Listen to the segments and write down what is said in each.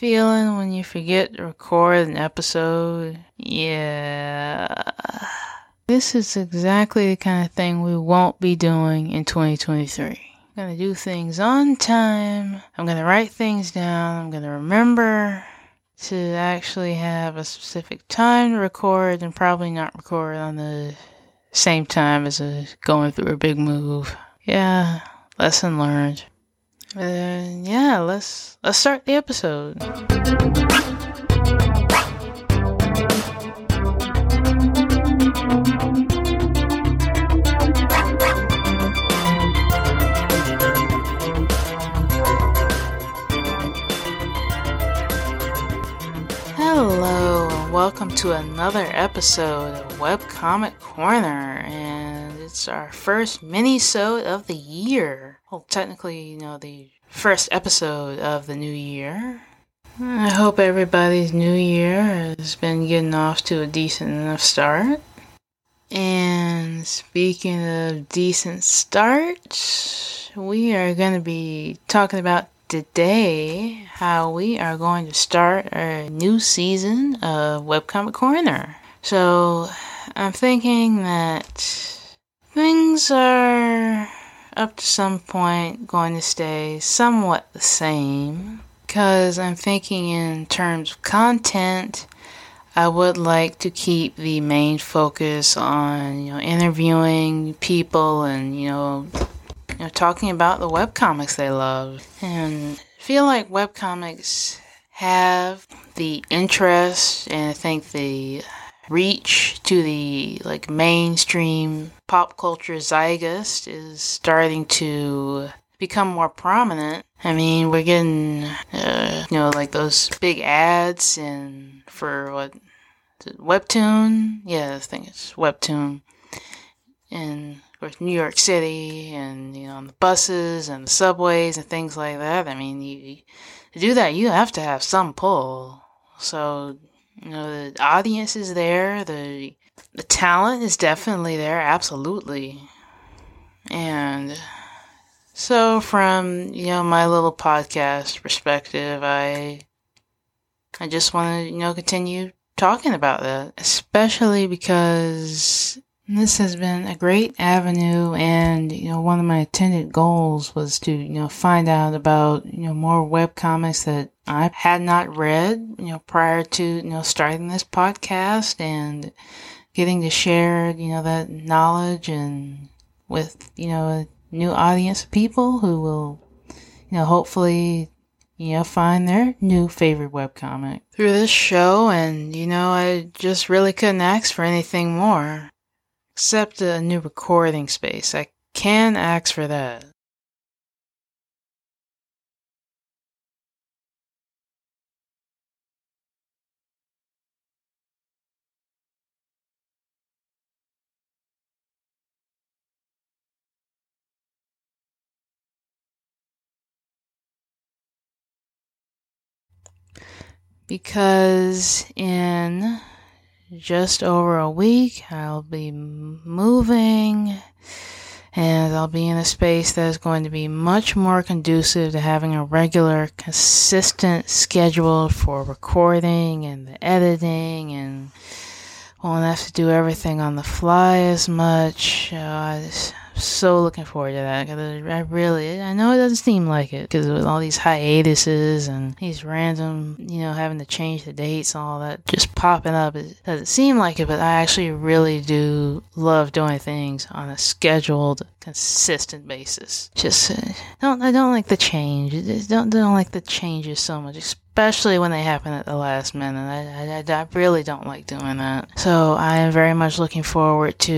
feeling when you forget to record an episode? Yeah. This is exactly the kind of thing we won't be doing in 2023. I'm gonna do things on time. I'm gonna write things down. I'm gonna remember to actually have a specific time to record and probably not record on the same time as a, going through a big move. Yeah, lesson learned. Uh, yeah, let's let's start the episode. Hello, and welcome to another episode of Webcomic Corner, and it's our first mini-sode of the year. Well, technically, you know, the first episode of the new year. I hope everybody's new year has been getting off to a decent enough start. And speaking of decent starts, we are going to be talking about today how we are going to start our new season of Webcomic Corner. So I'm thinking that things are up to some point going to stay somewhat the same because I'm thinking in terms of content. I would like to keep the main focus on you know interviewing people and you know you know, talking about the webcomics they love. And feel like webcomics have the interest and I think the reach to the like mainstream pop culture zeitgeist is starting to become more prominent. I mean, we're getting, uh, you know, like those big ads and for what, Webtoon? Yeah, I think it's Webtoon. And of course, New York City and, you know, on the buses and the subways and things like that. I mean, you, to do that, you have to have some pull. So, you know, the audience is there, the, the talent is definitely there, absolutely. And so from, you know, my little podcast perspective, I, I just want to, you know, continue talking about that, especially because this has been a great avenue, and you know, one of my intended goals was to you know find out about you know more web comics that I had not read you know prior to you know starting this podcast and getting to share you know that knowledge and with you know a new audience of people who will you know hopefully you know, find their new favorite webcomic through this show, and you know, I just really couldn't ask for anything more except a new recording space. I can ask for that. Because in just over a week. I'll be moving and I'll be in a space that is going to be much more conducive to having a regular, consistent schedule for recording and the editing and won't have to do everything on the fly as much. Uh, so looking forward to that because I really, I know it doesn't seem like it because with all these hiatuses and these random, you know, having to change the dates and all that just popping up, it doesn't seem like it, but I actually really do love doing things on a scheduled, consistent basis. Just uh, don't, I don't like the change. Don't, don't like the changes so much, especially when they happen at the last minute. I, I, I, really don't like doing that. So I am very much looking forward to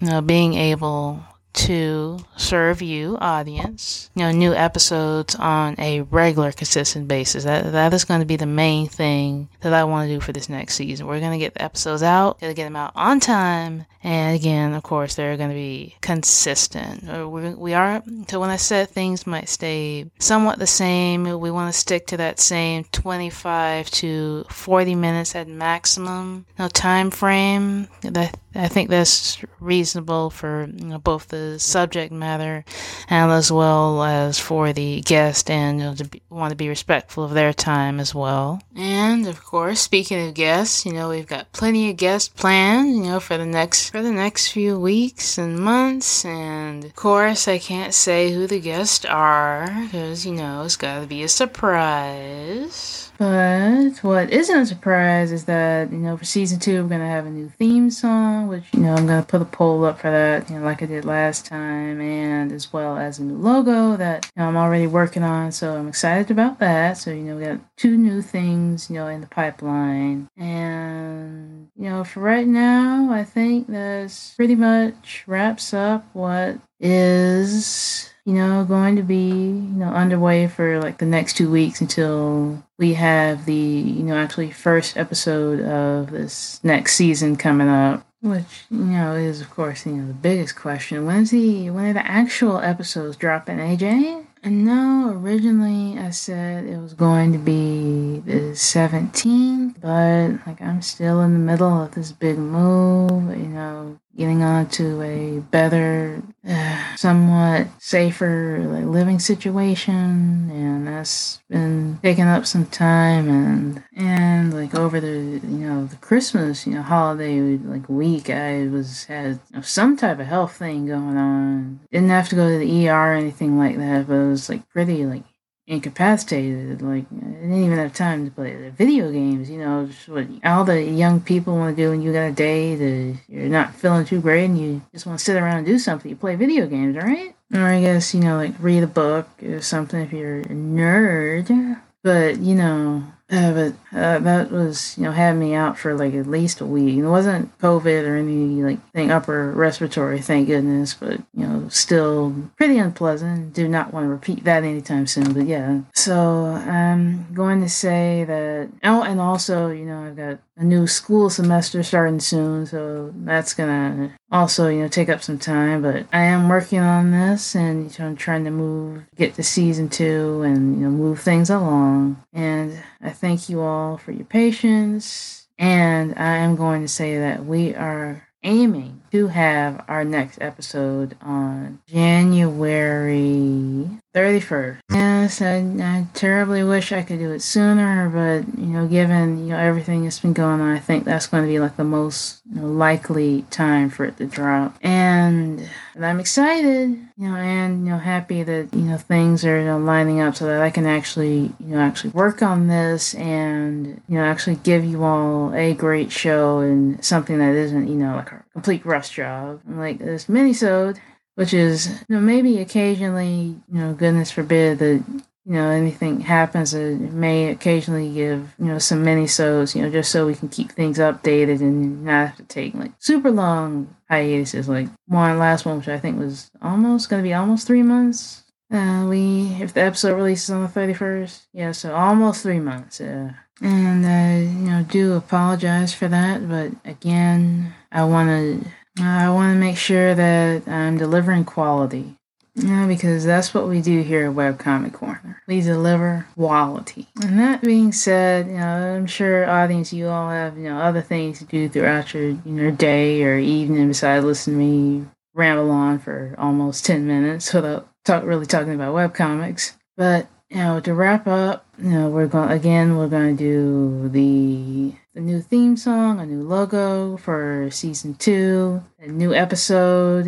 you know, being able to serve you audience. You know new episodes on a regular consistent basis. That that is going to be the main thing that i want to do for this next season. We're going to get the episodes out going to get them out on time and again of course they're going to be consistent. Uh, we're, we are so when i said things might stay somewhat the same we want to stick to that same 25 to 40 minutes at maximum no time frame that I think that's reasonable for you know, both the subject matter and as well as for the guest, and you know, to be, want to be respectful of their time as well. And of course, speaking of guests, you know we've got plenty of guests planned, you know, for the next for the next few weeks and months. And of course, I can't say who the guests are because you know it's got to be a surprise. But what isn't a surprise is that, you know, for season two, we're going to have a new theme song, which, you know, I'm going to put a poll up for that, you know, like I did last time, and as well as a new logo that you know, I'm already working on. So I'm excited about that. So, you know, we got two new things, you know, in the pipeline. And, you know, for right now, I think that's pretty much wraps up what is you know, going to be, you know, underway for like the next two weeks until we have the, you know, actually first episode of this next season coming up. Which, you know, is of course, you know, the biggest question. When's the when are the actual episodes dropping, AJ? And no, originally I said it was going to be the 17th, but like I'm still in the middle of this big move, you know, getting on to a better, uh, somewhat safer like, living situation, and that's been taking up some time. And and like over the you know the Christmas you know holiday like week, I was had you know, some type of health thing going on. Didn't have to go to the ER or anything like that, but it was like pretty like incapacitated. Like I didn't even have time to play the video games. You know, just what all the young people want to do when you got a day that you're not feeling too great and you just want to sit around and do something. You play video games, right? Or I guess you know, like read a book or something if you're a nerd. But you know, uh, but uh, that was, you know, had me out for like at least a week. It wasn't COVID or any like thing upper respiratory, thank goodness, but you know, still pretty unpleasant. Do not want to repeat that anytime soon. But yeah, so I'm going to say that. Oh, and also, you know, I've got a new school semester starting soon, so that's gonna also, you know, take up some time. But I am working on this, and you know, I'm trying to move, get to season two, and you know, move things along. And I thank you all for your patience. And I am going to say that we are aiming to have our next episode on January 31st. Yes, I, I terribly wish I could do it sooner, but you know, given you know everything that's been going on, I think that's going to be like the most you know, likely time for it to drop. And, and I'm excited, you know, and you know, happy that you know things are you know, lining up so that I can actually you know actually work on this and you know actually give you all a great show and something that isn't you know like a complete rush job like this minisode which is you know maybe occasionally you know goodness forbid that you know anything happens uh, it may occasionally give you know some mini shows you know just so we can keep things updated and not have to take like super long hiatuses like one last one which i think was almost going to be almost three months uh, we if the episode releases on the 31st yeah so almost three months Yeah. and i you know do apologize for that but again i want to I want to make sure that I'm delivering quality. Yeah, because that's what we do here at Webcomic Corner. We deliver quality. And that being said, you know, I'm sure audience you all have, you know, other things to do throughout your you know day or evening besides listening to me ramble on for almost ten minutes without talk really talking about webcomics. But you know, to wrap up, you know, we're going again. We're going to do the the new theme song, a new logo for season two, a new episode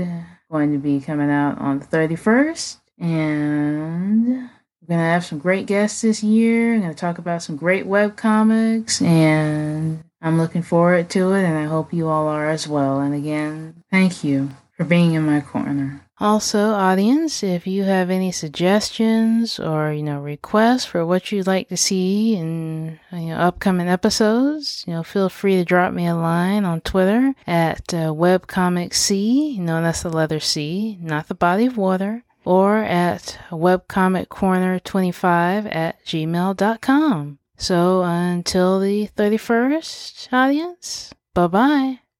going to be coming out on the thirty first, and we're going to have some great guests this year. I'm going to talk about some great web comics, and I'm looking forward to it, and I hope you all are as well. And again, thank you for being in my corner. Also, audience, if you have any suggestions or you know requests for what you'd like to see in you know upcoming episodes, you know feel free to drop me a line on Twitter at uh, webcomic You know that's the letter C, not the body of water, or at webcomiccorner25 at gmail.com. So until the 31st, audience, bye bye.